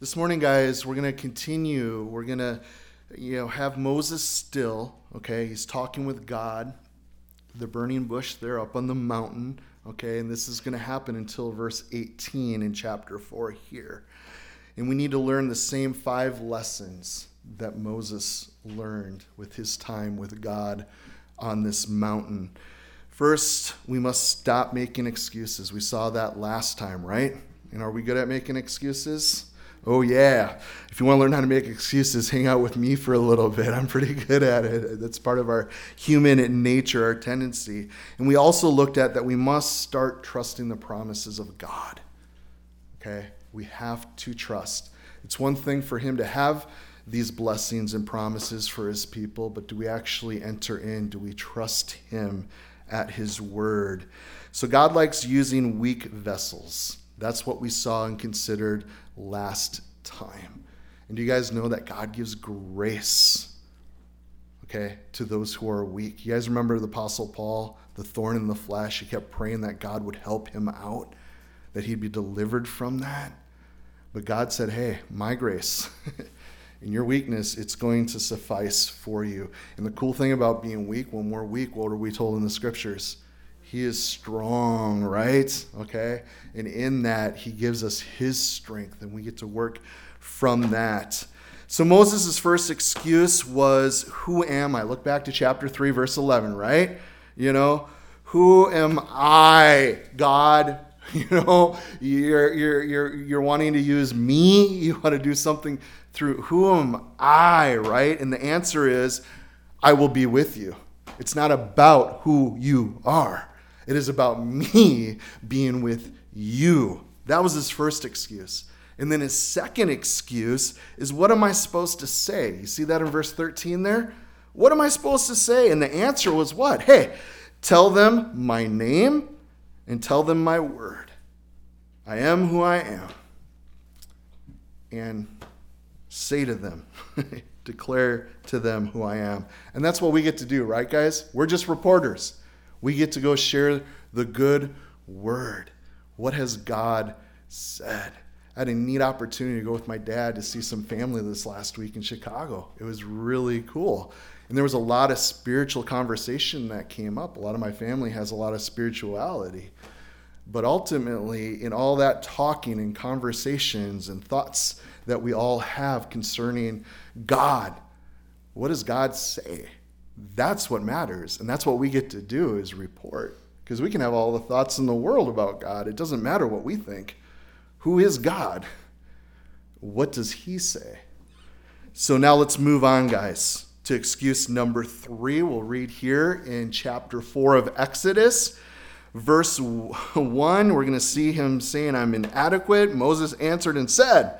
This morning, guys, we're going to continue. We're going to, you know, have Moses still, okay? He's talking with God, the burning bush there up on the mountain, okay? And this is going to happen until verse 18 in chapter 4 here. And we need to learn the same five lessons that Moses learned with his time with God on this mountain. First, we must stop making excuses. We saw that last time, right? And are we good at making excuses? Oh, yeah. If you want to learn how to make excuses, hang out with me for a little bit. I'm pretty good at it. That's part of our human nature, our tendency. And we also looked at that we must start trusting the promises of God. Okay? We have to trust. It's one thing for Him to have these blessings and promises for his people, but do we actually enter in? Do we trust him at his word? So God likes using weak vessels. That's what we saw and considered last time. And do you guys know that God gives grace, okay, to those who are weak? You guys remember the Apostle Paul, the thorn in the flesh? He kept praying that God would help him out, that he'd be delivered from that. But God said, hey, my grace. in your weakness, it's going to suffice for you. And the cool thing about being weak, when we're weak, what are we told in the scriptures? He is strong, right? Okay? And in that, he gives us his strength, and we get to work from that. So Moses' first excuse was, Who am I? Look back to chapter 3, verse 11, right? You know, who am I, God? You know, you're, you're, you're, you're wanting to use me. You want to do something through who am I, right? And the answer is, I will be with you. It's not about who you are, it is about me being with you. That was his first excuse. And then his second excuse is, What am I supposed to say? You see that in verse 13 there? What am I supposed to say? And the answer was, What? Hey, tell them my name and tell them my word. I am who I am. And say to them, declare to them who I am. And that's what we get to do, right, guys? We're just reporters. We get to go share the good word. What has God said? I had a neat opportunity to go with my dad to see some family this last week in Chicago. It was really cool. And there was a lot of spiritual conversation that came up. A lot of my family has a lot of spirituality. But ultimately, in all that talking and conversations and thoughts that we all have concerning God. What does God say? That's what matters. And that's what we get to do is report. Because we can have all the thoughts in the world about God. It doesn't matter what we think. Who is God? What does he say? So now let's move on, guys, to excuse number three. We'll read here in chapter four of Exodus. Verse 1, we're going to see him saying, I'm inadequate. Moses answered and said,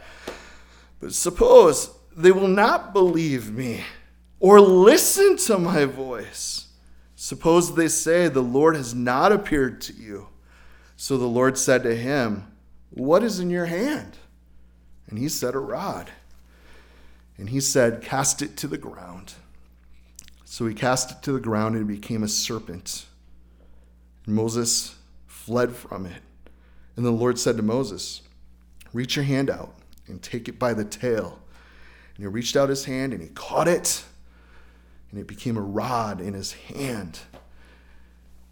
but suppose they will not believe me or listen to my voice. Suppose they say, The Lord has not appeared to you. So the Lord said to him, What is in your hand? And he said, A rod. And he said, Cast it to the ground. So he cast it to the ground and it became a serpent. And Moses fled from it. And the Lord said to Moses, Reach your hand out and take it by the tail. And he reached out his hand and he caught it, and it became a rod in his hand.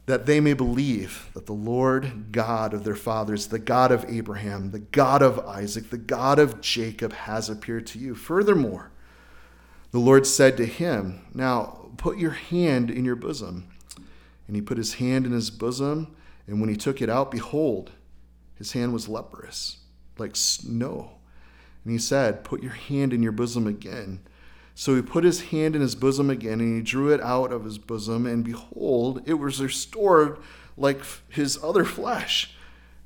That they may believe that the Lord God of their fathers, the God of Abraham, the God of Isaac, the God of Jacob, has appeared to you. Furthermore, the Lord said to him, Now put your hand in your bosom. And he put his hand in his bosom, and when he took it out, behold, his hand was leprous, like snow. And he said, Put your hand in your bosom again. So he put his hand in his bosom again, and he drew it out of his bosom, and behold, it was restored like his other flesh.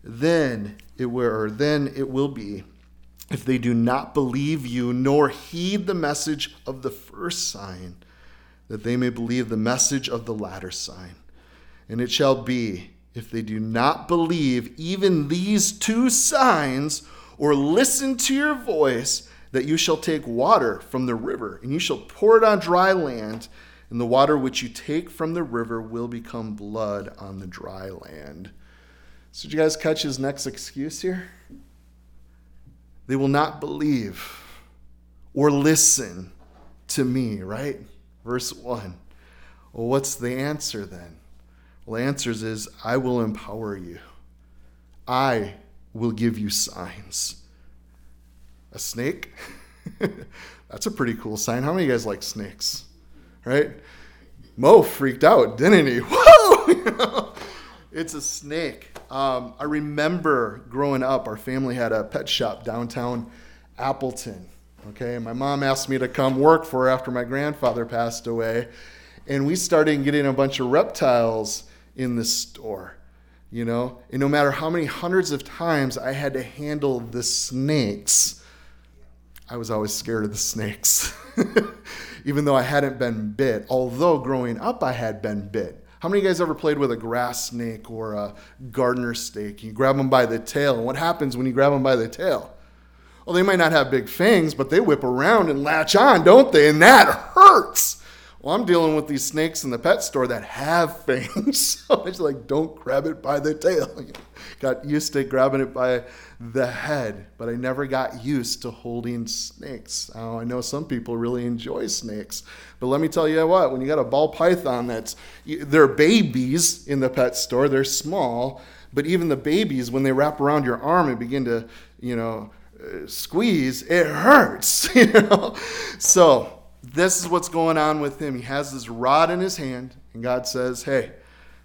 Then it will, then it will be, if they do not believe you, nor heed the message of the first sign, that they may believe the message of the latter sign. And it shall be, if they do not believe even these two signs, or listen to your voice, that you shall take water from the river, and you shall pour it on dry land, and the water which you take from the river will become blood on the dry land. So, did you guys catch his next excuse here? They will not believe or listen to me, right? Verse 1. Well, what's the answer then? Well, the answer is I will empower you. I will give you signs. A snake? That's a pretty cool sign. How many of you guys like snakes? Right? Mo freaked out, didn't he? Whoa! it's a snake. Um, I remember growing up, our family had a pet shop downtown Appleton. Okay, my mom asked me to come work for her after my grandfather passed away, and we started getting a bunch of reptiles in the store. You know, and no matter how many hundreds of times I had to handle the snakes, I was always scared of the snakes, even though I hadn't been bit. Although growing up, I had been bit. How many of you guys ever played with a grass snake or a gardener snake? You grab them by the tail, and what happens when you grab them by the tail? Well, they might not have big fangs, but they whip around and latch on, don't they? And that hurts. Well, I'm dealing with these snakes in the pet store that have fangs. so it's like, don't grab it by the tail. got used to grabbing it by the head, but I never got used to holding snakes. Oh, I know some people really enjoy snakes, but let me tell you what, when you got a ball python that's, they're babies in the pet store, they're small, but even the babies, when they wrap around your arm and begin to, you know, uh, squeeze, it hurts, you know? So, this is what's going on with him. He has this rod in his hand, and God says, Hey,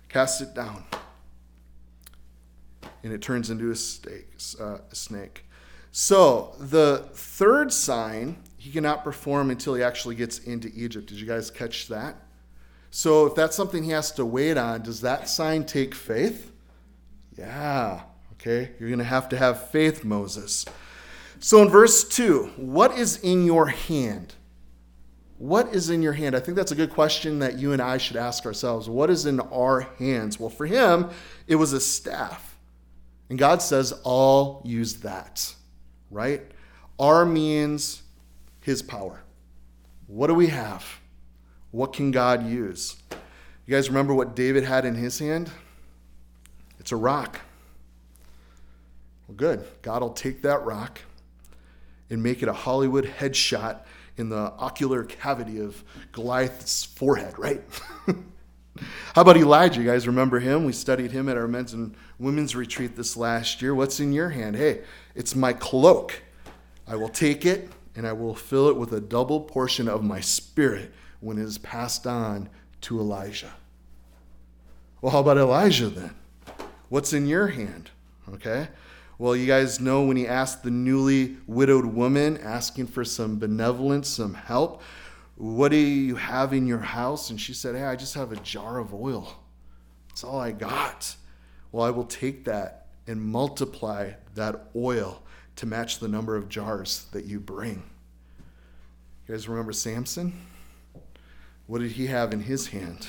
cast it down. And it turns into a, uh, a snake. So, the third sign he cannot perform until he actually gets into Egypt. Did you guys catch that? So, if that's something he has to wait on, does that sign take faith? Yeah. Okay. You're going to have to have faith, Moses. So, in verse 2, what is in your hand? What is in your hand? I think that's a good question that you and I should ask ourselves. What is in our hands? Well, for him, it was a staff. And God says, I'll use that, right? Our means his power. What do we have? What can God use? You guys remember what David had in his hand? It's a rock. Well, good. God will take that rock and make it a Hollywood headshot in the ocular cavity of Goliath's forehead, right? How about Elijah? You guys remember him? We studied him at our men's and women's retreat this last year. What's in your hand? Hey, it's my cloak. I will take it and I will fill it with a double portion of my spirit when it is passed on to Elisha. Well, how about Elisha then? What's in your hand? Okay. Well, you guys know when he asked the newly widowed woman, asking for some benevolence, some help, what do you have in your house? And she said, Hey, I just have a jar of oil. That's all I got. Well, I will take that and multiply that oil to match the number of jars that you bring. You guys remember Samson? What did he have in his hand?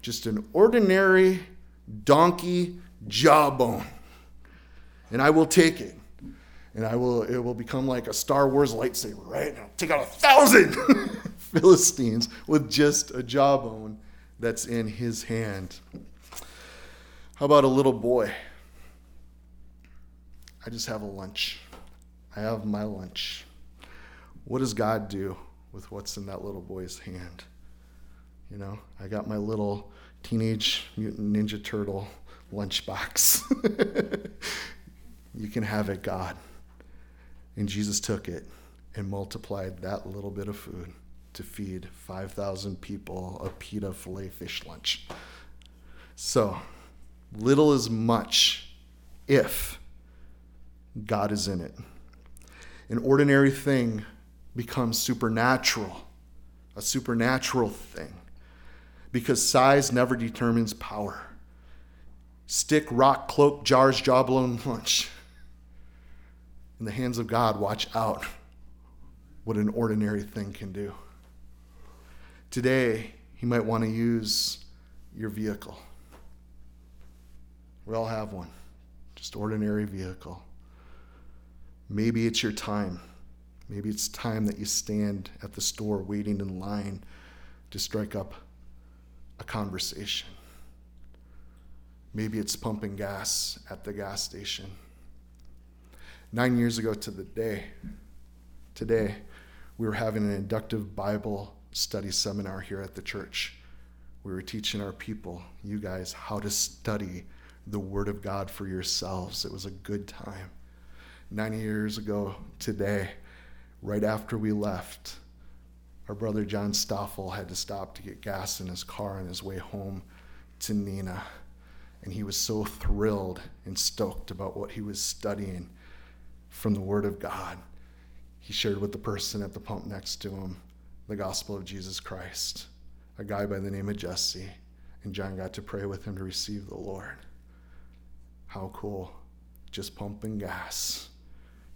Just an ordinary donkey jawbone and I will take it. And I will it will become like a Star Wars lightsaber, right? And I'll take out a thousand Philistines with just a jawbone that's in his hand. How about a little boy? I just have a lunch. I have my lunch. What does God do with what's in that little boy's hand? You know, I got my little teenage mutant ninja turtle lunchbox. You can have it, God. And Jesus took it and multiplied that little bit of food to feed 5,000 people a pita filet fish lunch. So, little is much if God is in it. An ordinary thing becomes supernatural, a supernatural thing, because size never determines power. Stick, rock, cloak, jars, jawbone, lunch in the hands of God, watch out what an ordinary thing can do. Today, He might want to use your vehicle. We all have one, just ordinary vehicle. Maybe it's your time. Maybe it's time that you stand at the store waiting in line to strike up a conversation. Maybe it's pumping gas at the gas station. Nine years ago to the day, today, we were having an inductive Bible study seminar here at the church. We were teaching our people, you guys, how to study the Word of God for yourselves. It was a good time. Nine years ago today, right after we left, our brother John Stoffel had to stop to get gas in his car on his way home to Neenah. And he was so thrilled and stoked about what he was studying from the Word of God. He shared with the person at the pump next to him the gospel of Jesus Christ, a guy by the name of Jesse. And John got to pray with him to receive the Lord. How cool. Just pumping gas.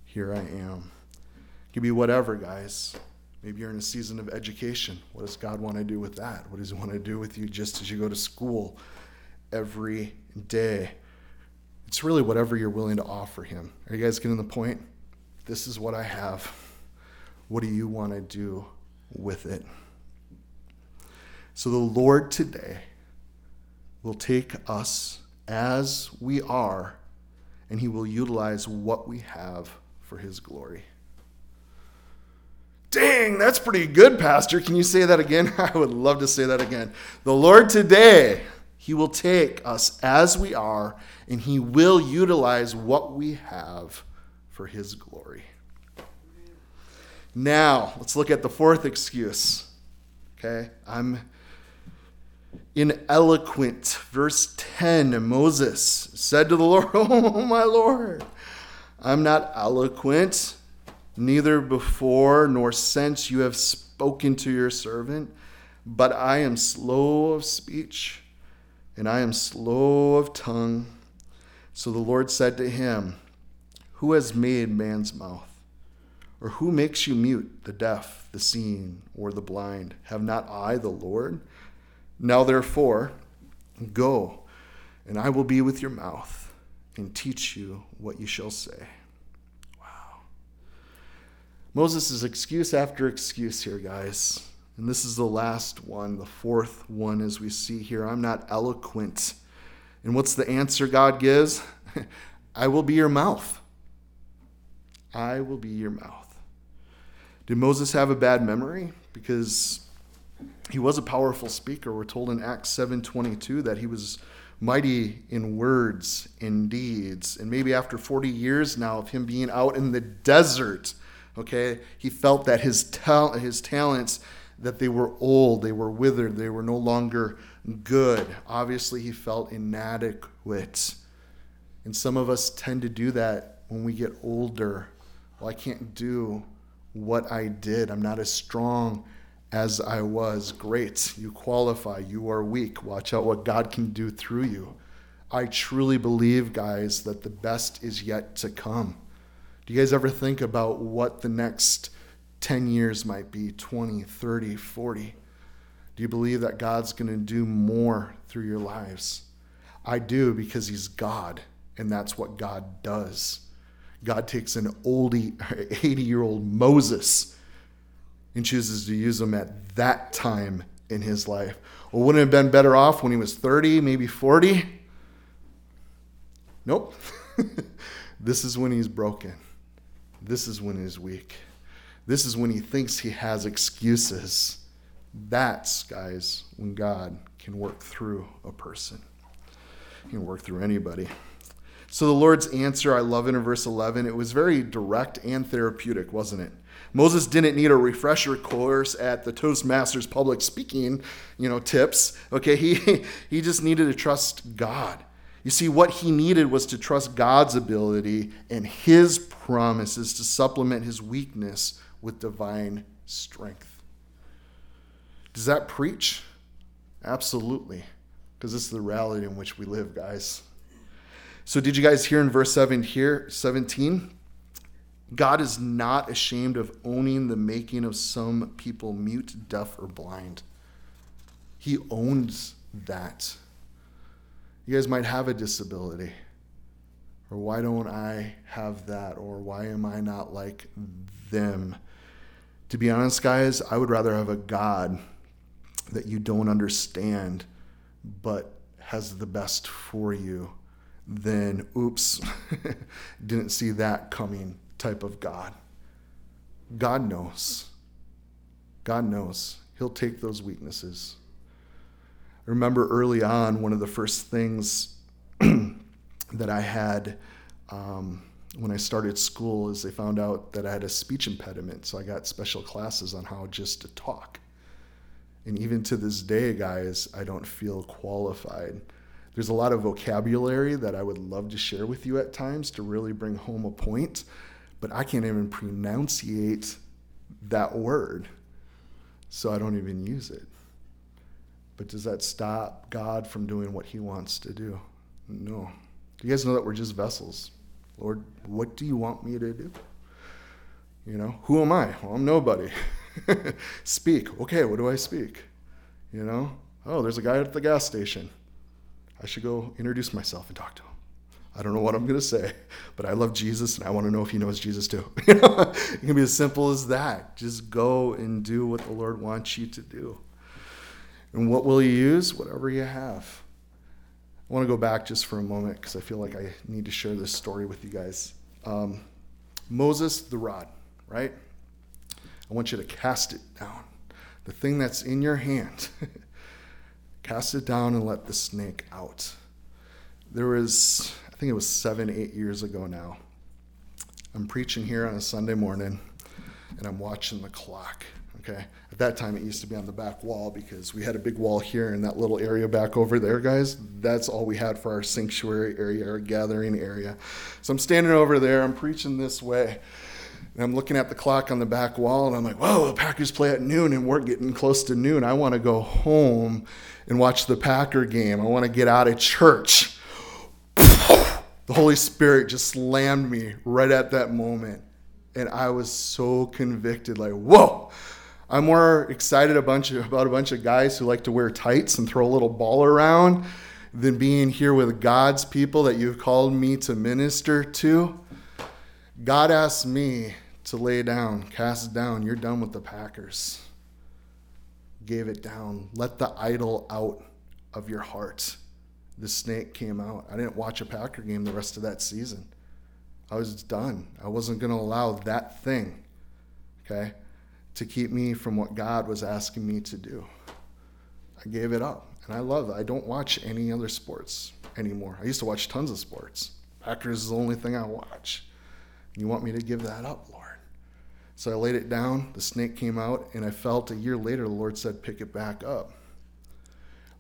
Here I am. It could be whatever, guys. Maybe you're in a season of education. What does God want to do with that? What does He want to do with you just as you go to school every day? It's really whatever you're willing to offer Him. Are you guys getting the point? This is what I have. What do you want to do with it? So the Lord today will take us as we are, and He will utilize what we have for His glory. Dang, that's pretty good, Pastor. Can you say that again? I would love to say that again. The Lord today, He will take us as we are, and He will utilize what we have for His glory. Now, let's look at the fourth excuse. Okay, I'm ineloquent. Verse 10 Moses said to the Lord, Oh, my Lord, I'm not eloquent Neither before nor since you have spoken to your servant, but I am slow of speech and I am slow of tongue. So the Lord said to him, Who has made man's mouth? Or who makes you mute, the deaf, the seeing, or the blind? Have not I the Lord? Now therefore, go, and I will be with your mouth and teach you what you shall say. Wow. Moses is excuse after excuse here, guys. And this is the last one, the fourth one, as we see here. I'm not eloquent. And what's the answer God gives? I will be your mouth. I will be your mouth. Did Moses have a bad memory? Because he was a powerful speaker. We're told in Acts 7:22 that he was mighty in words and deeds. And maybe after 40 years now of him being out in the desert, Okay? He felt that his, ta- his talents, that they were old, they were withered, they were no longer good. Obviously, he felt inadequate. And some of us tend to do that when we get older. Well, I can't do what I did. I'm not as strong as I was. Great. You qualify. You are weak. Watch out what God can do through you. I truly believe, guys, that the best is yet to come. Do you guys ever think about what the next 10 years might be 20, 30, 40? Do you believe that God's going to do more through your lives? I do because He's God, and that's what God does. God takes an oldie, 80 year old Moses and chooses to use him at that time in his life. Well, wouldn't have been better off when he was 30, maybe 40? Nope. this is when he's broken. This is when he's weak. This is when he thinks he has excuses. That's, guys, when God can work through a person. He can work through anybody. So the Lord's answer, I love it in verse 11. It was very direct and therapeutic, wasn't it? Moses didn't need a refresher course at the Toastmasters public speaking, you know, tips. Okay, he he just needed to trust God. You see, what he needed was to trust God's ability and his promises to supplement his weakness with divine strength. Does that preach? Absolutely, because this is the reality in which we live, guys. So, did you guys hear in verse 7 here, 17? God is not ashamed of owning the making of some people mute, deaf, or blind. He owns that. You guys might have a disability. Or why don't I have that? Or why am I not like them? To be honest, guys, I would rather have a God that you don't understand, but has the best for you then oops, didn't see that coming type of God. God knows. God knows. He'll take those weaknesses. I remember early on, one of the first things that I had um, when I started school is they found out that I had a speech impediment. So I got special classes on how just to talk. And even to this day, guys, I don't feel qualified. There's a lot of vocabulary that I would love to share with you at times to really bring home a point, but I can't even pronunciate that word. So I don't even use it. But does that stop God from doing what he wants to do? No. Do you guys know that we're just vessels? Lord, what do you want me to do? You know, who am I? Well, I'm nobody. speak. Okay, what do I speak? You know, oh, there's a guy at the gas station. I should go introduce myself and talk to him. I don't know what I'm going to say, but I love Jesus and I want to know if he knows Jesus too. it can be as simple as that. Just go and do what the Lord wants you to do. And what will you use? Whatever you have. I want to go back just for a moment because I feel like I need to share this story with you guys. Um, Moses, the rod, right? I want you to cast it down. The thing that's in your hand, cast it down and let the snake out. There was, I think it was seven, eight years ago now. I'm preaching here on a Sunday morning and I'm watching the clock. Okay. At that time, it used to be on the back wall because we had a big wall here in that little area back over there, guys. That's all we had for our sanctuary area, our gathering area. So I'm standing over there, I'm preaching this way. And I'm looking at the clock on the back wall and I'm like, whoa, the Packers play at noon and we're getting close to noon. I want to go home and watch the Packer game. I want to get out of church. The Holy Spirit just slammed me right at that moment. And I was so convicted like, whoa I'm more excited a bunch of, about a bunch of guys who like to wear tights and throw a little ball around than being here with God's people that you've called me to minister to. God asked me to lay down, cast down. You're done with the Packers. Gave it down. Let the idol out of your heart. The snake came out. I didn't watch a Packer game the rest of that season. I was done. I wasn't going to allow that thing. Okay? to keep me from what God was asking me to do. I gave it up. And I love it. I don't watch any other sports anymore. I used to watch tons of sports. Packers is the only thing I watch. You want me to give that up, Lord. So I laid it down. The snake came out, and I felt a year later the Lord said, pick it back up.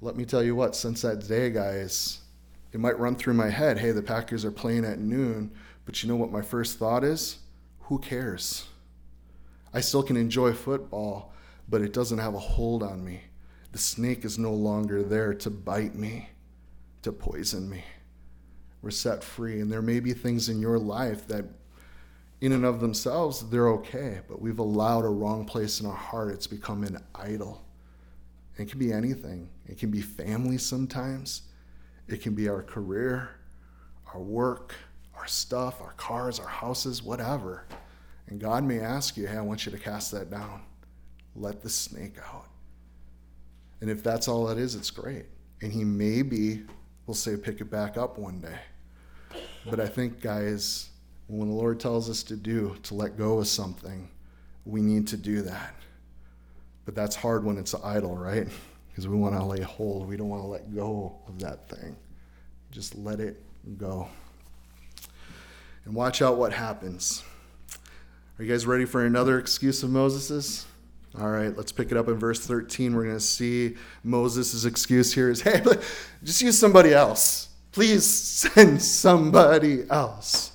Let me tell you what, since that day, guys, it might run through my head hey, the Packers are playing at noon. But you know what my first thought is? Who cares? I still can enjoy football, but it doesn't have a hold on me. The snake is no longer there to bite me, to poison me. We're set free. And there may be things in your life that, in and of themselves, they're okay, but we've allowed a wrong place in our heart. It's become an idol. It can be anything, it can be family sometimes, it can be our career, our work, our stuff, our cars, our houses, whatever. And God may ask you, hey, I want you to cast that down. Let the snake out. And if that's all it is, it's great. And He maybe will say, pick it back up one day. But I think, guys, when the Lord tells us to do, to let go of something, we need to do that. But that's hard when it's idol, right? Because we want to lay hold. We don't want to let go of that thing. Just let it go. And watch out what happens. Are you guys ready for another excuse of Moses's? All right, let's pick it up in verse 13. We're going to see Moses' excuse here is hey, just use somebody else. Please send somebody else.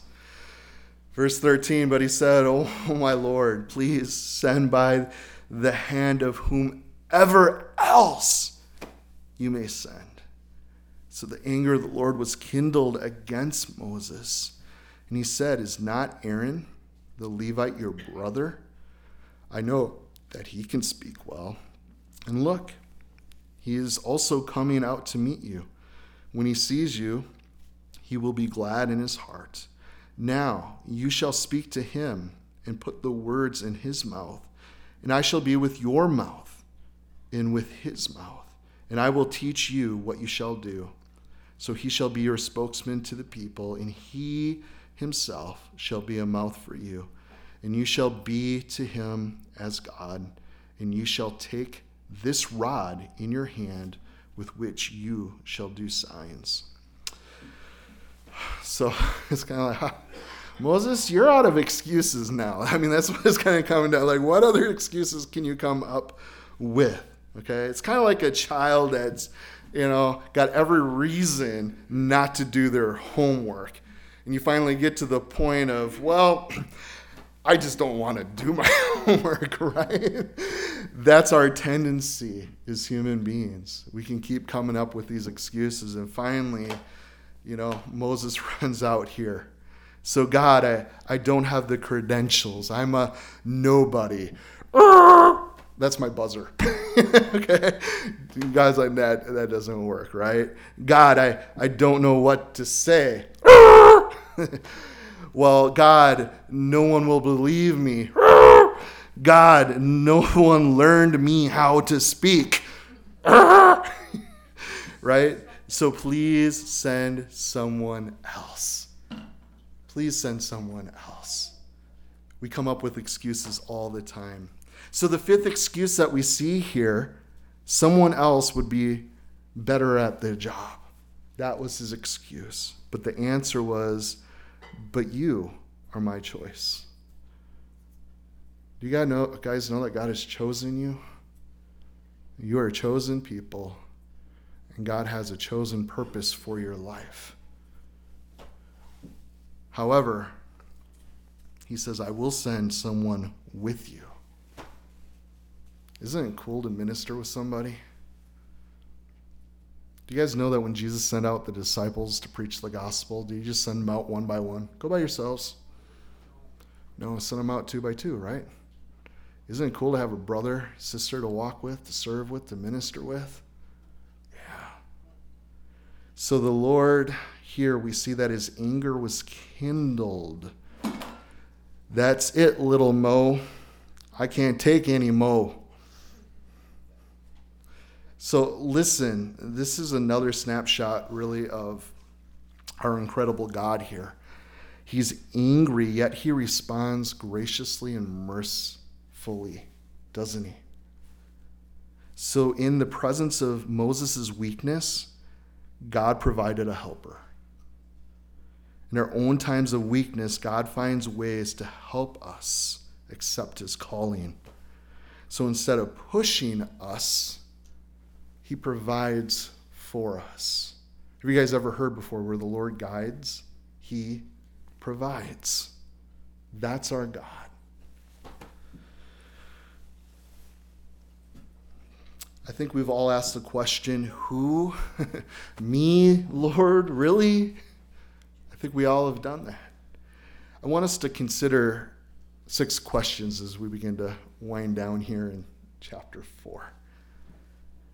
Verse 13, but he said, Oh, my Lord, please send by the hand of whomever else you may send. So the anger of the Lord was kindled against Moses. And he said, Is not Aaron the Levite your brother? I know that he can speak well. And look, he is also coming out to meet you. When he sees you, he will be glad in his heart. Now you shall speak to him and put the words in his mouth, and I shall be with your mouth and with his mouth, and I will teach you what you shall do. So he shall be your spokesman to the people, and he himself shall be a mouth for you. And you shall be to him as God, and you shall take this rod in your hand with which you shall do signs. So it's kind of like, ah, Moses, you're out of excuses now. I mean, that's what it's kind of coming down. Like, what other excuses can you come up with? Okay, it's kind of like a child that's, you know, got every reason not to do their homework. And you finally get to the point of, well, I just don't want to do my homework, right? That's our tendency as human beings. We can keep coming up with these excuses, and finally, you know, Moses runs out here. So, God, I, I don't have the credentials. I'm a nobody. That's my buzzer. okay? Guys like that, that doesn't work, right? God, I, I don't know what to say. well, God, no one will believe me. God, no one learned me how to speak. right? So please send someone else. Please send someone else. We come up with excuses all the time. So the fifth excuse that we see here, someone else would be better at the job. That was his excuse. But the answer was, but you are my choice. Do you guys know, guys know that God has chosen you? You are chosen people, and God has a chosen purpose for your life. However, he says, I will send someone with you. Isn't it cool to minister with somebody? Do you guys know that when Jesus sent out the disciples to preach the gospel, did you just send them out one by one? Go by yourselves. No, send them out two by two, right? Isn't it cool to have a brother, sister to walk with, to serve with, to minister with? So the Lord, here we see that his anger was kindled. That's it, little Mo. I can't take any Mo. So listen, this is another snapshot, really, of our incredible God here. He's angry, yet he responds graciously and mercifully, doesn't he? So, in the presence of Moses' weakness, God provided a helper. In our own times of weakness, God finds ways to help us accept his calling. So instead of pushing us, he provides for us. Have you guys ever heard before where the Lord guides, He provides? That's our God. I think we've all asked the question who? Me, Lord, really? I think we all have done that. I want us to consider six questions as we begin to wind down here in chapter 4.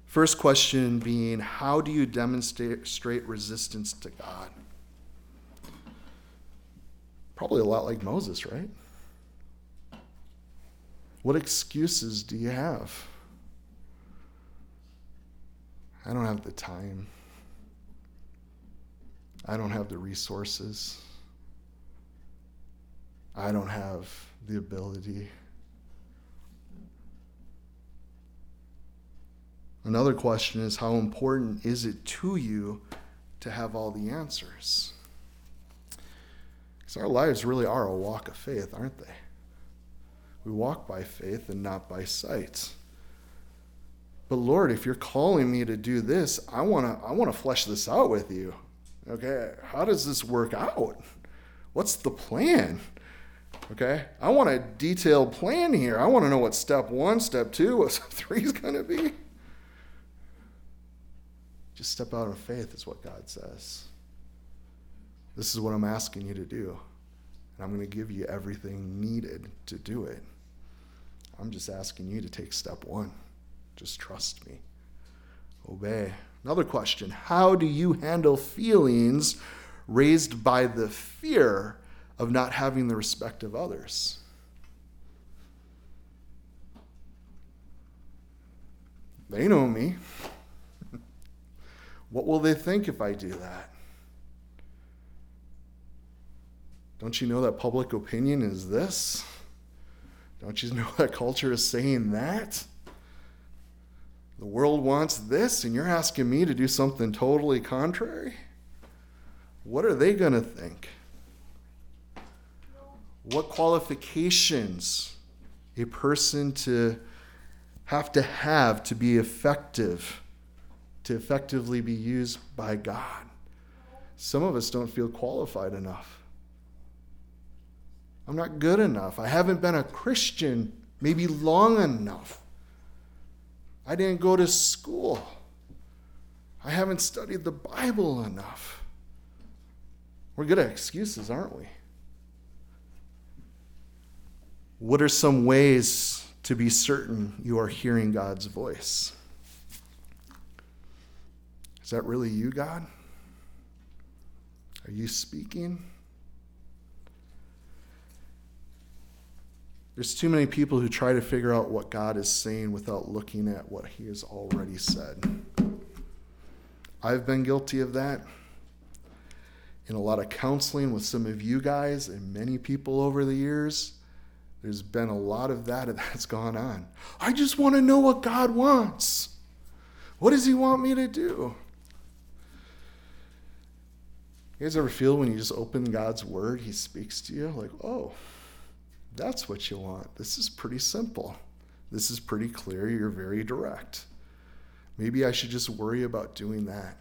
First question being How do you demonstrate resistance to God? Probably a lot like Moses, right? What excuses do you have? I don't have the time. I don't have the resources. I don't have the ability. Another question is how important is it to you to have all the answers? Because our lives really are a walk of faith, aren't they? We walk by faith and not by sight. But Lord, if you're calling me to do this, I want to I want to flesh this out with you. Okay? How does this work out? What's the plan? Okay? I want a detailed plan here. I want to know what step 1, step 2, what step 3 is going to be. Just step out in faith, is what God says. This is what I'm asking you to do. And I'm going to give you everything needed to do it. I'm just asking you to take step one. Just trust me. Obey. Another question How do you handle feelings raised by the fear of not having the respect of others? They know me. What will they think if I do that? Don't you know that public opinion is this? Don't you know that culture is saying that? The world wants this, and you're asking me to do something totally contrary? What are they going to think? What qualifications a person to have to have to be effective, to effectively be used by God? Some of us don't feel qualified enough. I'm not good enough. I haven't been a Christian maybe long enough. I didn't go to school. I haven't studied the Bible enough. We're good at excuses, aren't we? What are some ways to be certain you are hearing God's voice? Is that really you, God? Are you speaking? There's too many people who try to figure out what God is saying without looking at what He has already said. I've been guilty of that. In a lot of counseling with some of you guys and many people over the years, there's been a lot of that that's gone on. I just want to know what God wants. What does He want me to do? You guys ever feel when you just open God's Word, He speaks to you like, oh, that's what you want. This is pretty simple. This is pretty clear. You're very direct. Maybe I should just worry about doing that.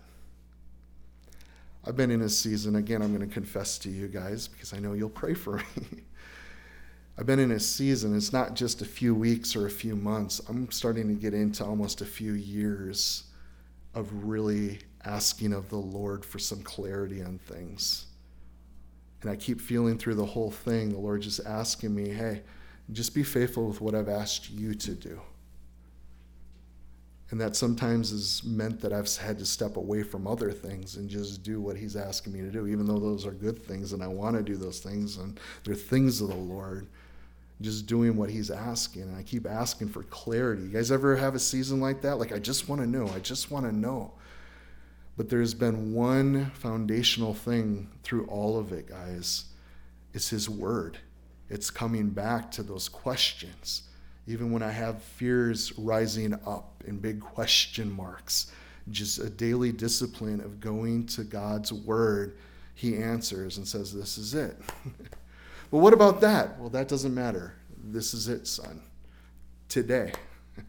I've been in a season, again, I'm going to confess to you guys because I know you'll pray for me. I've been in a season, it's not just a few weeks or a few months. I'm starting to get into almost a few years of really asking of the Lord for some clarity on things. And I keep feeling through the whole thing, the Lord just asking me, hey, just be faithful with what I've asked you to do. And that sometimes has meant that I've had to step away from other things and just do what He's asking me to do, even though those are good things and I want to do those things and they're things of the Lord. Just doing what He's asking. And I keep asking for clarity. You guys ever have a season like that? Like, I just want to know. I just want to know. But there's been one foundational thing through all of it, guys. It's His Word. It's coming back to those questions. Even when I have fears rising up in big question marks, just a daily discipline of going to God's Word, He answers and says, This is it. but what about that? Well, that doesn't matter. This is it, son. Today,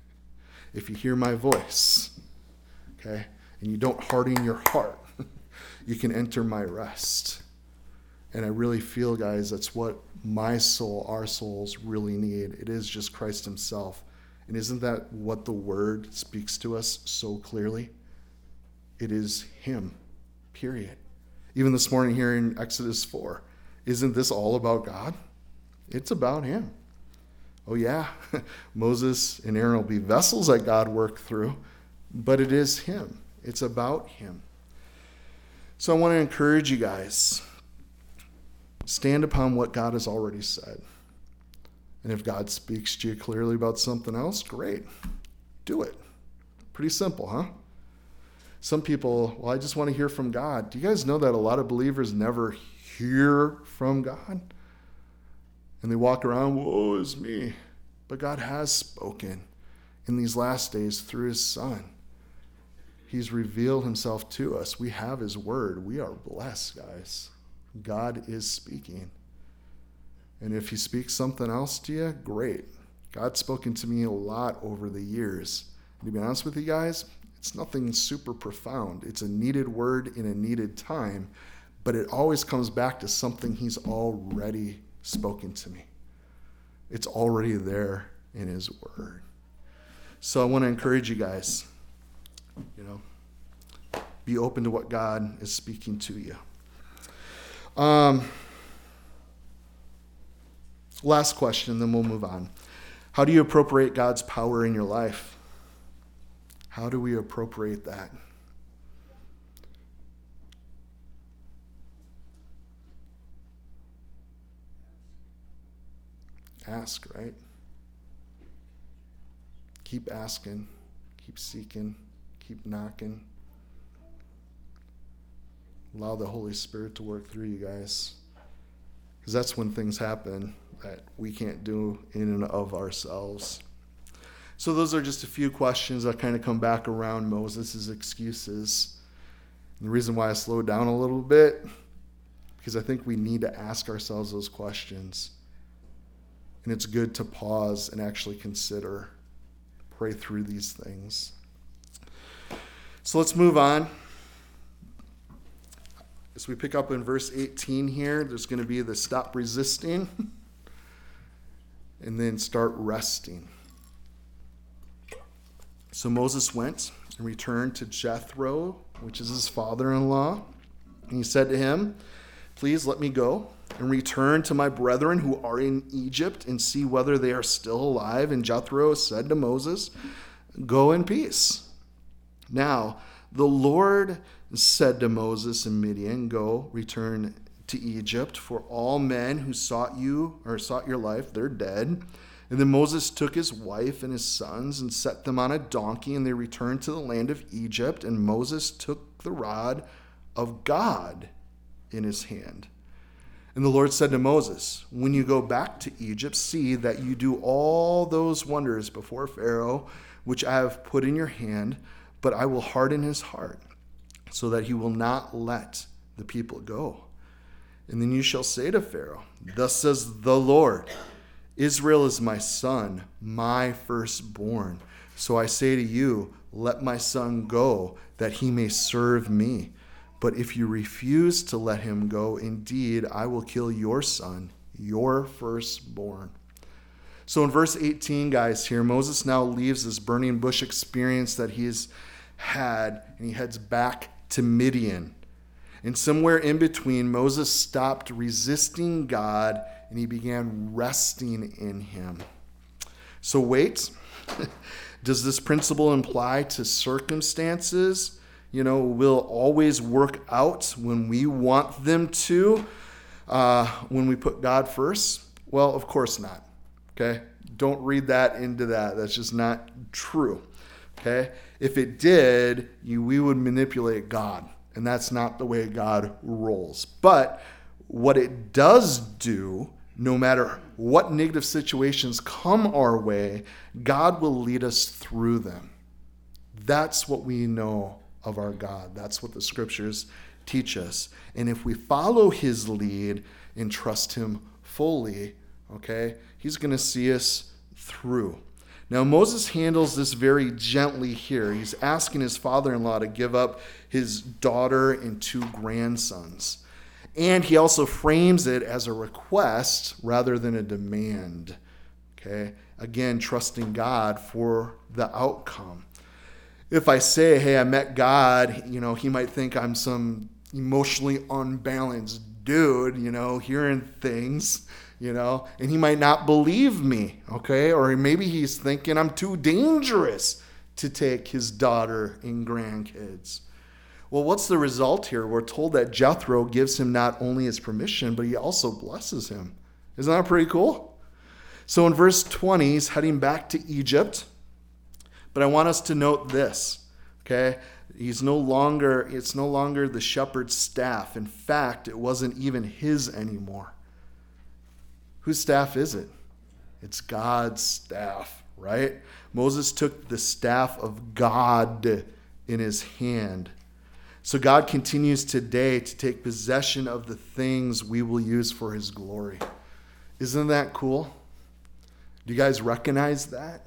if you hear my voice, okay? And you don't harden your heart, you can enter my rest. And I really feel, guys, that's what my soul, our souls really need. It is just Christ Himself. And isn't that what the Word speaks to us so clearly? It is Him, period. Even this morning here in Exodus 4, isn't this all about God? It's about Him. Oh, yeah, Moses and Aaron will be vessels that God worked through, but it is Him. It's about Him. So I want to encourage you guys stand upon what God has already said. And if God speaks to you clearly about something else, great. Do it. Pretty simple, huh? Some people, well, I just want to hear from God. Do you guys know that a lot of believers never hear from God? And they walk around, woe is me. But God has spoken in these last days through his Son. He's revealed himself to us. We have his word. We are blessed, guys. God is speaking. And if he speaks something else to you, great. God's spoken to me a lot over the years. And to be honest with you guys, it's nothing super profound. It's a needed word in a needed time, but it always comes back to something he's already spoken to me. It's already there in his word. So I want to encourage you guys you know, be open to what God is speaking to you. Um, last question, then we'll move on. How do you appropriate God's power in your life? How do we appropriate that? Ask, right? Keep asking, keep seeking keep knocking. Allow the Holy Spirit to work through you guys. Because that's when things happen that we can't do in and of ourselves. So, those are just a few questions that kind of come back around Moses' excuses. And the reason why I slowed down a little bit, because I think we need to ask ourselves those questions. And it's good to pause and actually consider, pray through these things. So let's move on. As we pick up in verse 18 here, there's going to be the stop resisting and then start resting. So Moses went and returned to Jethro, which is his father in law. And he said to him, Please let me go and return to my brethren who are in Egypt and see whether they are still alive. And Jethro said to Moses, Go in peace. Now, the Lord said to Moses and Midian, Go, return to Egypt, for all men who sought you or sought your life, they're dead. And then Moses took his wife and his sons and set them on a donkey, and they returned to the land of Egypt. And Moses took the rod of God in his hand. And the Lord said to Moses, When you go back to Egypt, see that you do all those wonders before Pharaoh, which I have put in your hand, but I will harden his heart, so that he will not let the people go. And then you shall say to Pharaoh, Thus says the Lord. Israel is my son, my firstborn. So I say to you, let my son go, that he may serve me. But if you refuse to let him go, indeed, I will kill your son, your firstborn. So in verse 18, guys, here, Moses now leaves this burning bush experience that he's had, and he heads back to Midian. And somewhere in between, Moses stopped resisting God and he began resting in him. So, wait. Does this principle imply to circumstances, you know, will always work out when we want them to, uh, when we put God first? Well, of course not. Okay? Don't read that into that. That's just not true. Okay? If it did, you, we would manipulate God. And that's not the way God rolls. But what it does do no matter what negative situations come our way, God will lead us through them. That's what we know of our God. That's what the scriptures teach us. And if we follow his lead and trust him fully, okay, he's going to see us through. Now, Moses handles this very gently here. He's asking his father in law to give up his daughter and two grandsons. And he also frames it as a request rather than a demand. Okay? Again, trusting God for the outcome. If I say, hey, I met God, you know, he might think I'm some emotionally unbalanced dude, you know, hearing things, you know, and he might not believe me, okay? Or maybe he's thinking I'm too dangerous to take his daughter and grandkids. Well, what's the result here? We're told that Jethro gives him not only his permission, but he also blesses him. Isn't that pretty cool? So in verse 20, he's heading back to Egypt. But I want us to note this, okay? He's no longer, it's no longer the shepherd's staff. In fact, it wasn't even his anymore. Whose staff is it? It's God's staff, right? Moses took the staff of God in his hand so God continues today to take possession of the things we will use for his glory. Isn't that cool? Do you guys recognize that?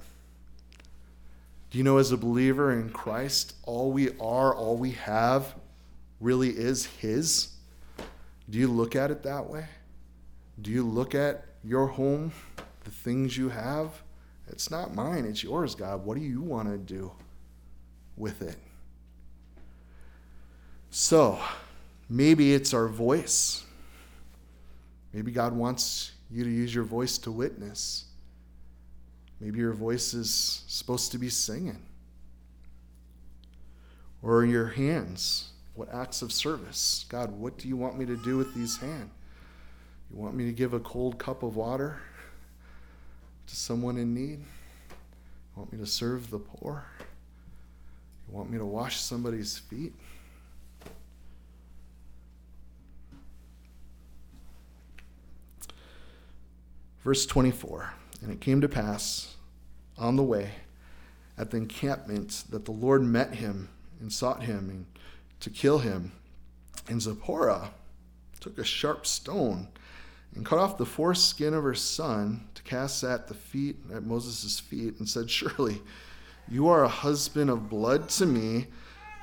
Do you know, as a believer in Christ, all we are, all we have, really is His? Do you look at it that way? Do you look at your home, the things you have? It's not mine, it's yours, God. What do you want to do with it? So, maybe it's our voice. Maybe God wants you to use your voice to witness. Maybe your voice is supposed to be singing. Or your hands. What acts of service? God, what do you want me to do with these hands? You want me to give a cold cup of water to someone in need? You want me to serve the poor? You want me to wash somebody's feet? Verse 24 And it came to pass on the way at the encampment that the Lord met him and sought him and to kill him. And Zipporah took a sharp stone and cut off the foreskin of her son to cast at the feet at Moses' feet and said, Surely you are a husband of blood to me.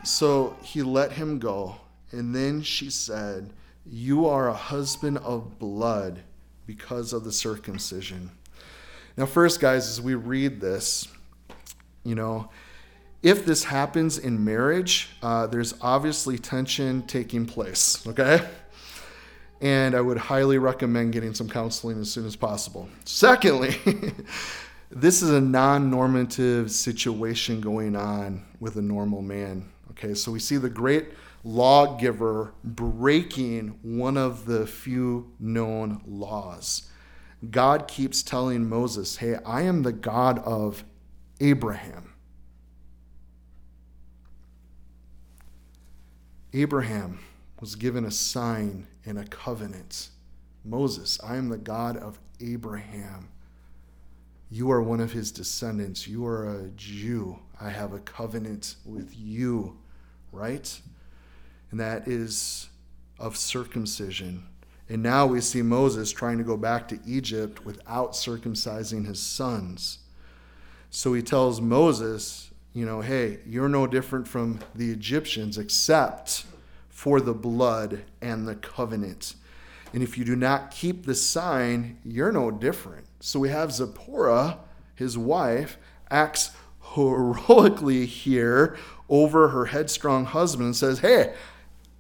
So he let him go. And then she said, You are a husband of blood because of the circumcision. Now, first, guys, as we read this, you know, if this happens in marriage, uh, there's obviously tension taking place, okay? And I would highly recommend getting some counseling as soon as possible. Secondly, this is a non normative situation going on with a normal man, okay? So we see the great lawgiver breaking one of the few known laws. God keeps telling Moses, Hey, I am the God of Abraham. Abraham was given a sign and a covenant. Moses, I am the God of Abraham. You are one of his descendants. You are a Jew. I have a covenant with you, right? And that is of circumcision. And now we see Moses trying to go back to Egypt without circumcising his sons. So he tells Moses, you know, hey, you're no different from the Egyptians except for the blood and the covenant. And if you do not keep the sign, you're no different. So we have Zipporah, his wife, acts heroically here over her headstrong husband and says, Hey,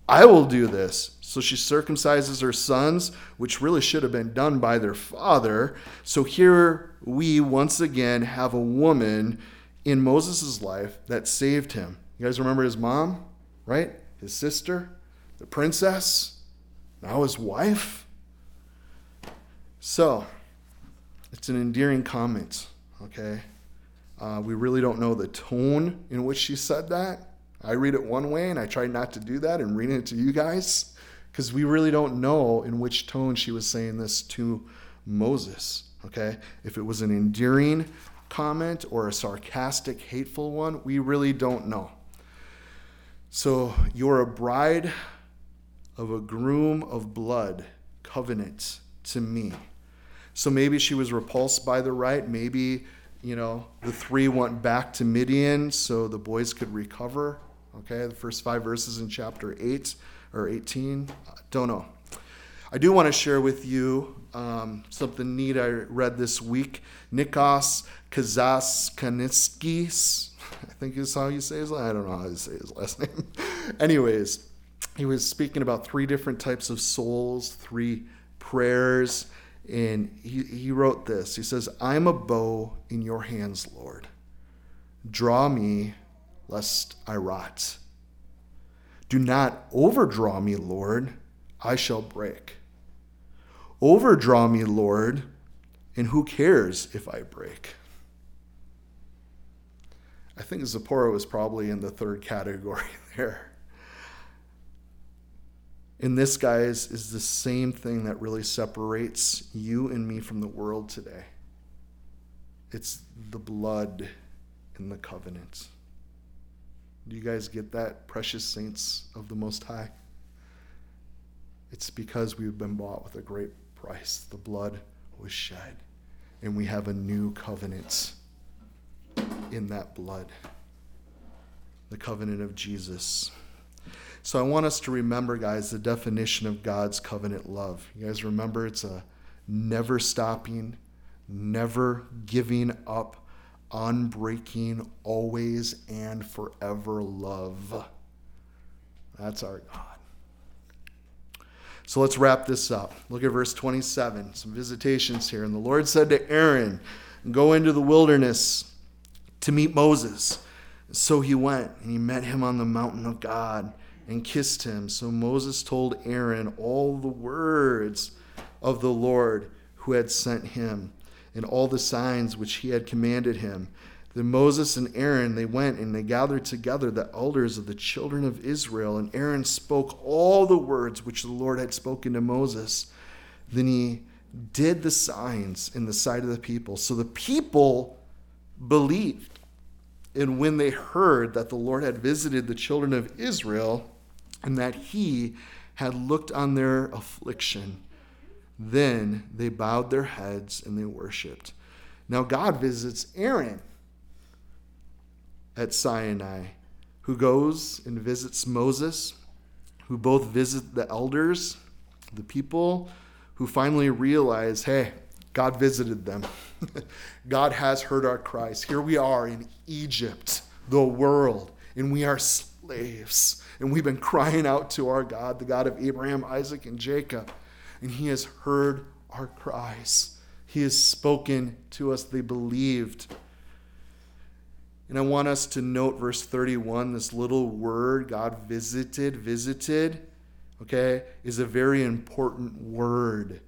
I will do this. So she circumcises her sons, which really should have been done by their father. So here we once again have a woman in Moses' life that saved him. You guys remember his mom, right? His sister, the princess, now his wife. So it's an endearing comment, okay? Uh, we really don't know the tone in which she said that. I read it one way and I try not to do that and reading it to you guys because we really don't know in which tone she was saying this to Moses. Okay? If it was an endearing comment or a sarcastic, hateful one, we really don't know. So you're a bride of a groom of blood, covenant to me. So maybe she was repulsed by the rite. Maybe, you know, the three went back to Midian so the boys could recover. Okay, the first five verses in chapter 8 or 18. Don't know. I do want to share with you um, something neat I read this week. Nikos Kazaskanitskis, I think is how you say his I don't know how you say his last name. Anyways, he was speaking about three different types of souls, three prayers, and he, he wrote this. He says, I'm a bow in your hands, Lord. Draw me lest I rot. Do not overdraw me, Lord, I shall break. Overdraw me, Lord, and who cares if I break? I think Zipporah was probably in the third category there. And this, guys, is the same thing that really separates you and me from the world today. It's the blood in the covenant. Do you guys get that, precious saints of the Most High? It's because we've been bought with a great price. The blood was shed, and we have a new covenant in that blood the covenant of Jesus. So I want us to remember, guys, the definition of God's covenant love. You guys remember it's a never stopping, never giving up unbreaking, always and forever love. That's our God. So let's wrap this up. Look at verse 27. Some visitations here. And the Lord said to Aaron, Go into the wilderness to meet Moses. So he went, and he met him on the mountain of God and kissed him. So Moses told Aaron all the words of the Lord who had sent him and all the signs which he had commanded him. Then Moses and Aaron, they went and they gathered together the elders of the children of Israel. And Aaron spoke all the words which the Lord had spoken to Moses. Then he did the signs in the sight of the people. So the people believed. And when they heard that the Lord had visited the children of Israel and that he had looked on their affliction, then they bowed their heads and they worshiped. Now God visits Aaron at Sinai, who goes and visits Moses, who both visit the elders, the people, who finally realize, hey, God visited them. God has heard our cries. Here we are in Egypt, the world, and we are slaves. And we've been crying out to our God, the God of Abraham, Isaac, and Jacob. And He has heard our cries. He has spoken to us. They believed. And I want us to note verse 31, this little word, God visited, visited, okay, is a very important word.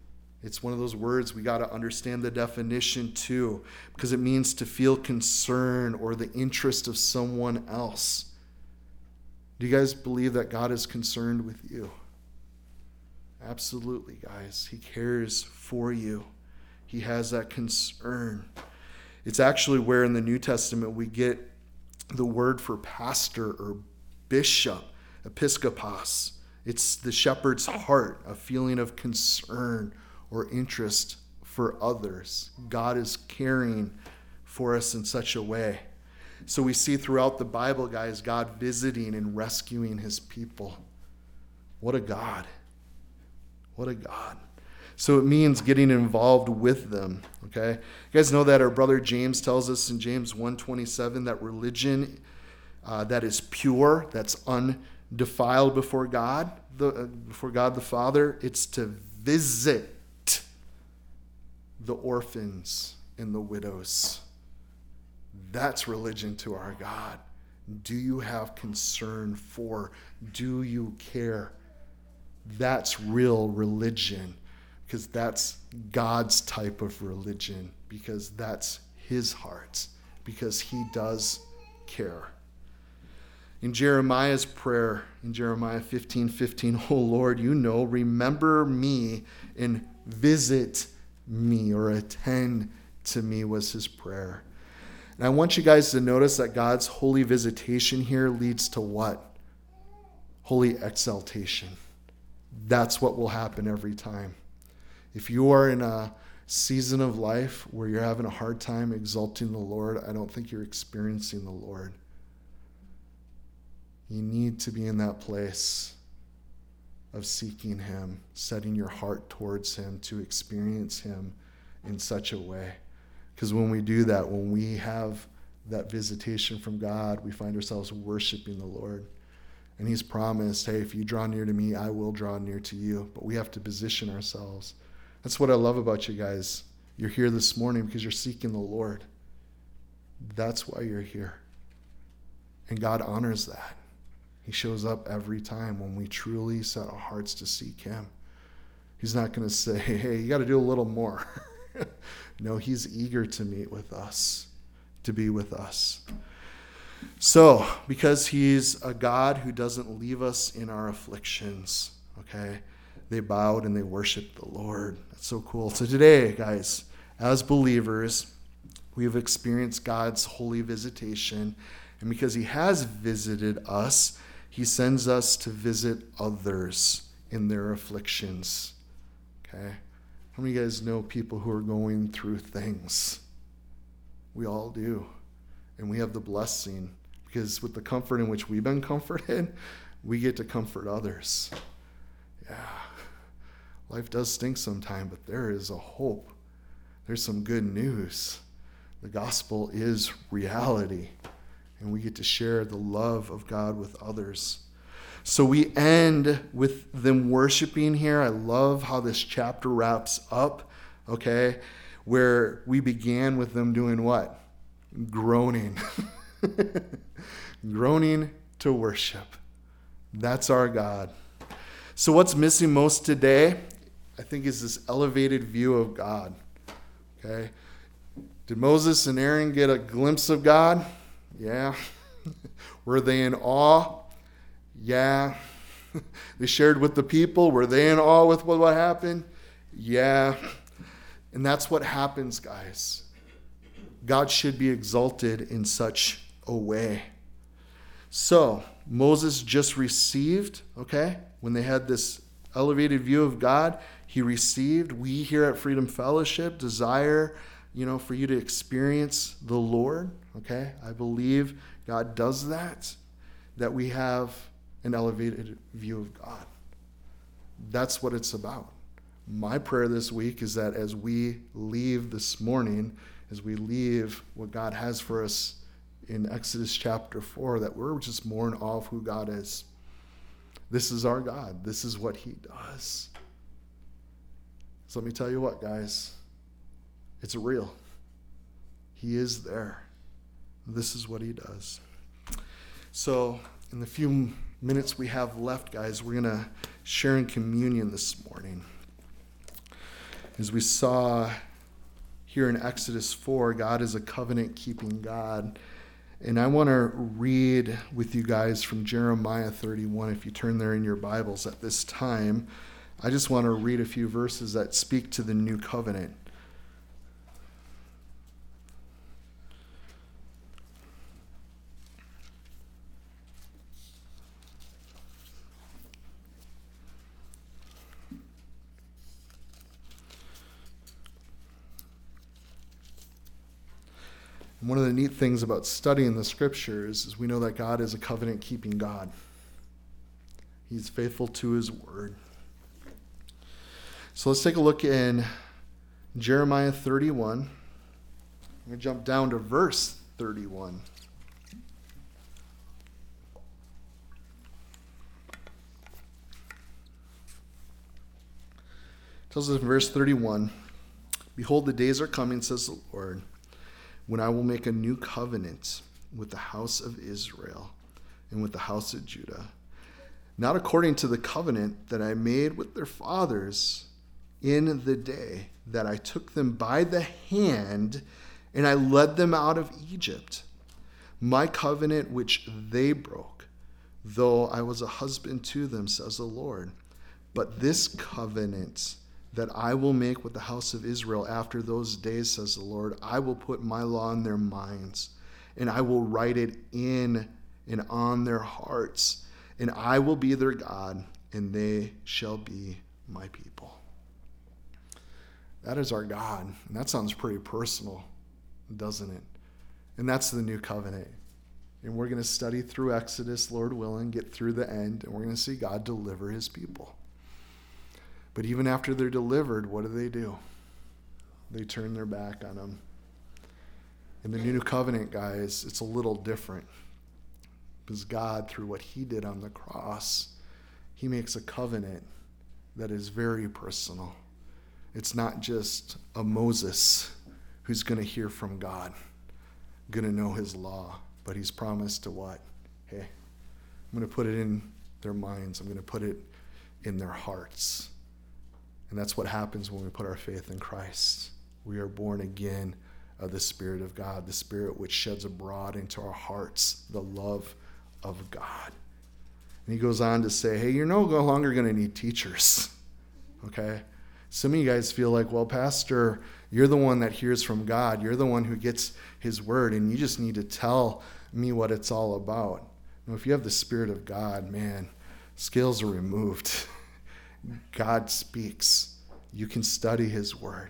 It's one of those words we got to understand the definition too, because it means to feel concern or the interest of someone else. Do you guys believe that God is concerned with you? Absolutely, guys. He cares for you, He has that concern. It's actually where in the New Testament we get the word for pastor or bishop, episkopos. It's the shepherd's heart, a feeling of concern or interest for others. God is caring for us in such a way. So we see throughout the Bible, guys, God visiting and rescuing his people. What a God. What a God. So it means getting involved with them. Okay? You guys know that our brother James tells us in James 1:27 that religion uh, that is pure, that's undefiled before God, the, uh, before God the Father, it's to visit the orphans and the widows. That's religion to our God. Do you have concern for? Do you care? That's real religion because that's God's type of religion, because that's his heart, because he does care. In Jeremiah's prayer, in Jeremiah 15 15, oh Lord, you know, remember me and visit me or attend to me was his prayer. And I want you guys to notice that God's holy visitation here leads to what? Holy exaltation. That's what will happen every time. If you are in a season of life where you're having a hard time exalting the Lord, I don't think you're experiencing the Lord. You need to be in that place of seeking Him, setting your heart towards Him to experience Him in such a way. Because when we do that, when we have that visitation from God, we find ourselves worshiping the Lord. And He's promised, hey, if you draw near to me, I will draw near to you. But we have to position ourselves that's what I love about you guys. You're here this morning because you're seeking the Lord. That's why you're here. And God honors that. He shows up every time when we truly set our hearts to seek Him. He's not going to say, hey, you got to do a little more. no, He's eager to meet with us, to be with us. So, because He's a God who doesn't leave us in our afflictions, okay, they bowed and they worshiped the Lord. That's so cool. So today, guys, as believers, we have experienced God's holy visitation. And because He has visited us, He sends us to visit others in their afflictions. Okay? How many of you guys know people who are going through things? We all do. And we have the blessing because with the comfort in which we've been comforted, we get to comfort others. Yeah. Life does stink sometimes, but there is a hope. There's some good news. The gospel is reality, and we get to share the love of God with others. So we end with them worshiping here. I love how this chapter wraps up, okay? Where we began with them doing what? Groaning. Groaning to worship. That's our God. So, what's missing most today I think is this elevated view of God. Okay? Did Moses and Aaron get a glimpse of God? Yeah. Were they in awe? Yeah. they shared with the people. Were they in awe with what, what happened? Yeah. And that's what happens, guys. God should be exalted in such a way. So, Moses just received, okay, when they had this elevated view of God, he received. We here at Freedom Fellowship desire, you know, for you to experience the Lord, okay? I believe God does that, that we have an elevated view of God. That's what it's about. My prayer this week is that as we leave this morning, as we leave what God has for us in Exodus chapter 4, that we're just more in awe of who God is. This is our God. This is what He does. So let me tell you what, guys. It's real. He is there. This is what He does. So, in the few minutes we have left, guys, we're going to share in communion this morning. As we saw here in Exodus 4, God is a covenant keeping God. And I want to read with you guys from Jeremiah 31. If you turn there in your Bibles at this time, I just want to read a few verses that speak to the new covenant. One of the neat things about studying the scriptures is we know that God is a covenant keeping God. He's faithful to his word. So let's take a look in Jeremiah 31. I'm going to jump down to verse 31. It tells us in verse 31 Behold, the days are coming, says the Lord when I will make a new covenant with the house of Israel and with the house of Judah, not according to the covenant that I made with their fathers in the day that I took them by the hand and I led them out of Egypt, my covenant which they broke, though I was a husband to them, says the Lord. But this covenant that I will make with the house of Israel after those days, says the Lord. I will put my law in their minds, and I will write it in and on their hearts, and I will be their God, and they shall be my people. That is our God. And that sounds pretty personal, doesn't it? And that's the new covenant. And we're going to study through Exodus, Lord willing, get through the end, and we're going to see God deliver his people. But even after they're delivered, what do they do? They turn their back on them. In the new covenant, guys, it's a little different. Because God, through what He did on the cross, He makes a covenant that is very personal. It's not just a Moses who's going to hear from God, going to know His law, but He's promised to what? Hey, I'm going to put it in their minds, I'm going to put it in their hearts. And that's what happens when we put our faith in Christ. We are born again of the Spirit of God, the Spirit which sheds abroad into our hearts the love of God. And he goes on to say, hey, you're no longer going to need teachers. Okay? Some of you guys feel like, well, Pastor, you're the one that hears from God. You're the one who gets his word, and you just need to tell me what it's all about. Now, if you have the Spirit of God, man, scales are removed. God speaks. You can study His Word,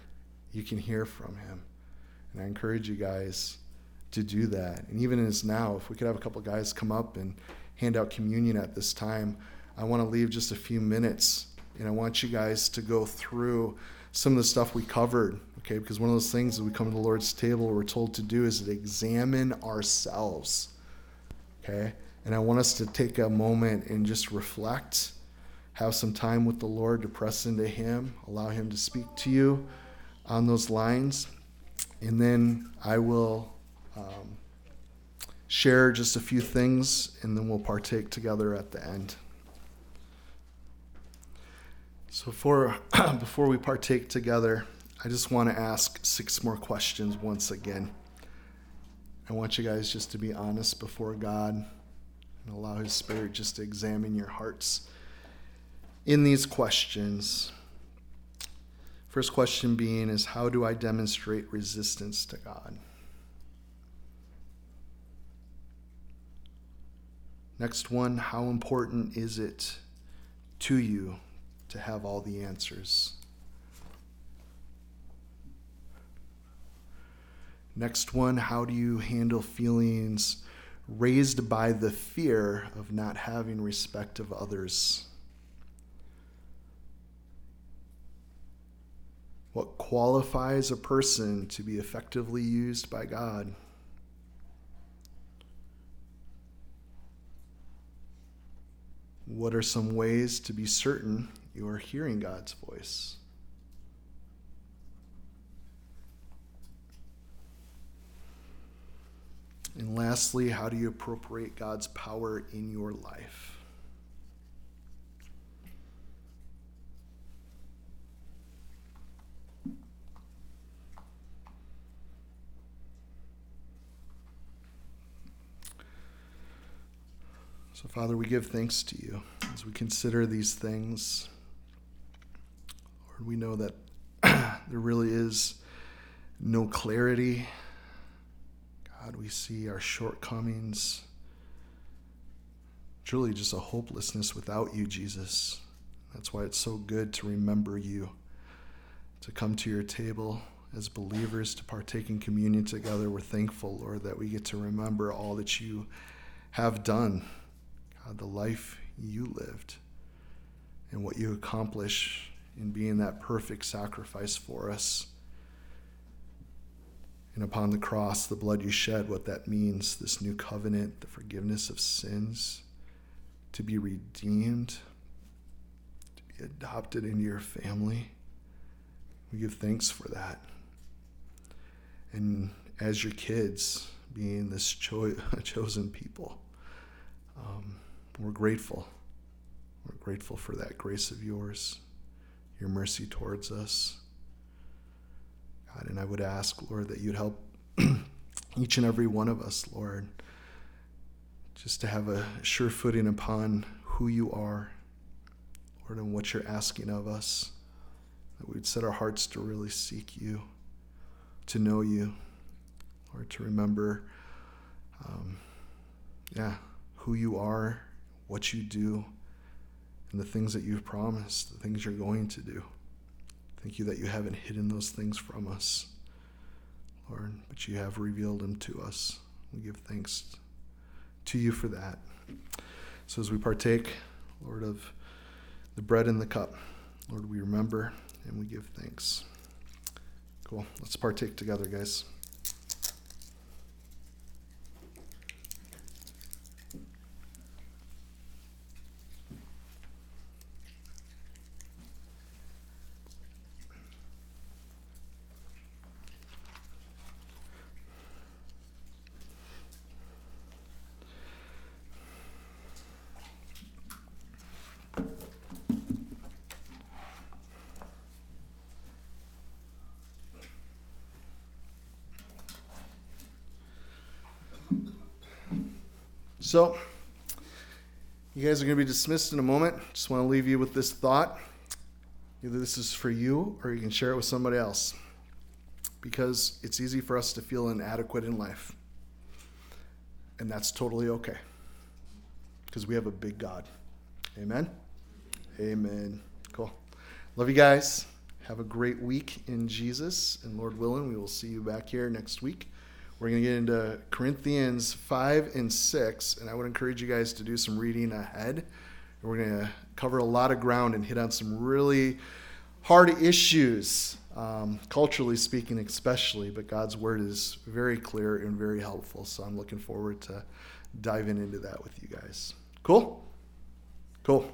you can hear from Him. And I encourage you guys to do that. And even as now, if we could have a couple guys come up and hand out communion at this time, I want to leave just a few minutes and I want you guys to go through some of the stuff we covered, okay? Because one of those things that we come to the Lord's table, we're told to do is to examine ourselves, okay? And I want us to take a moment and just reflect have some time with the Lord to press into Him, allow Him to speak to you on those lines. And then I will um, share just a few things, and then we'll partake together at the end. So, for, before we partake together, I just want to ask six more questions once again. I want you guys just to be honest before God and allow His Spirit just to examine your hearts in these questions. First question being is how do I demonstrate resistance to God? Next one, how important is it to you to have all the answers? Next one, how do you handle feelings raised by the fear of not having respect of others? What qualifies a person to be effectively used by God? What are some ways to be certain you are hearing God's voice? And lastly, how do you appropriate God's power in your life? So, Father, we give thanks to you as we consider these things. Lord, we know that there really is no clarity God, we see our shortcomings. Truly, just a hopelessness without you, Jesus. That's why it's so good to remember you, to come to your table as believers, to partake in communion together. We're thankful, Lord, that we get to remember all that you have done, The life you lived, and what you accomplish in being that perfect sacrifice for us and upon the cross, the blood you shed, what that means, this new covenant, the forgiveness of sins, to be redeemed, to be adopted into your family. We give thanks for that. And as your kids, being this cho- chosen people, um, we're grateful. We're grateful for that grace of yours, your mercy towards us. God. And I would ask, Lord, that you'd help each and every one of us, Lord, just to have a sure footing upon who you are, Lord, and what you're asking of us. That we'd set our hearts to really seek you, to know you, Lord, to remember, um, yeah, who you are, what you do, and the things that you've promised, the things you're going to do. Thank you that you haven't hidden those things from us, Lord, but you have revealed them to us. We give thanks to you for that. So as we partake, Lord, of the bread and the cup, Lord, we remember and we give thanks. Cool. Let's partake together, guys. So, you guys are going to be dismissed in a moment. Just want to leave you with this thought. Either this is for you or you can share it with somebody else. Because it's easy for us to feel inadequate in life. And that's totally okay. Because we have a big God. Amen? Amen. Cool. Love you guys. Have a great week in Jesus. And Lord willing, we will see you back here next week. We're going to get into Corinthians 5 and 6, and I would encourage you guys to do some reading ahead. We're going to cover a lot of ground and hit on some really hard issues, um, culturally speaking, especially, but God's word is very clear and very helpful. So I'm looking forward to diving into that with you guys. Cool? Cool.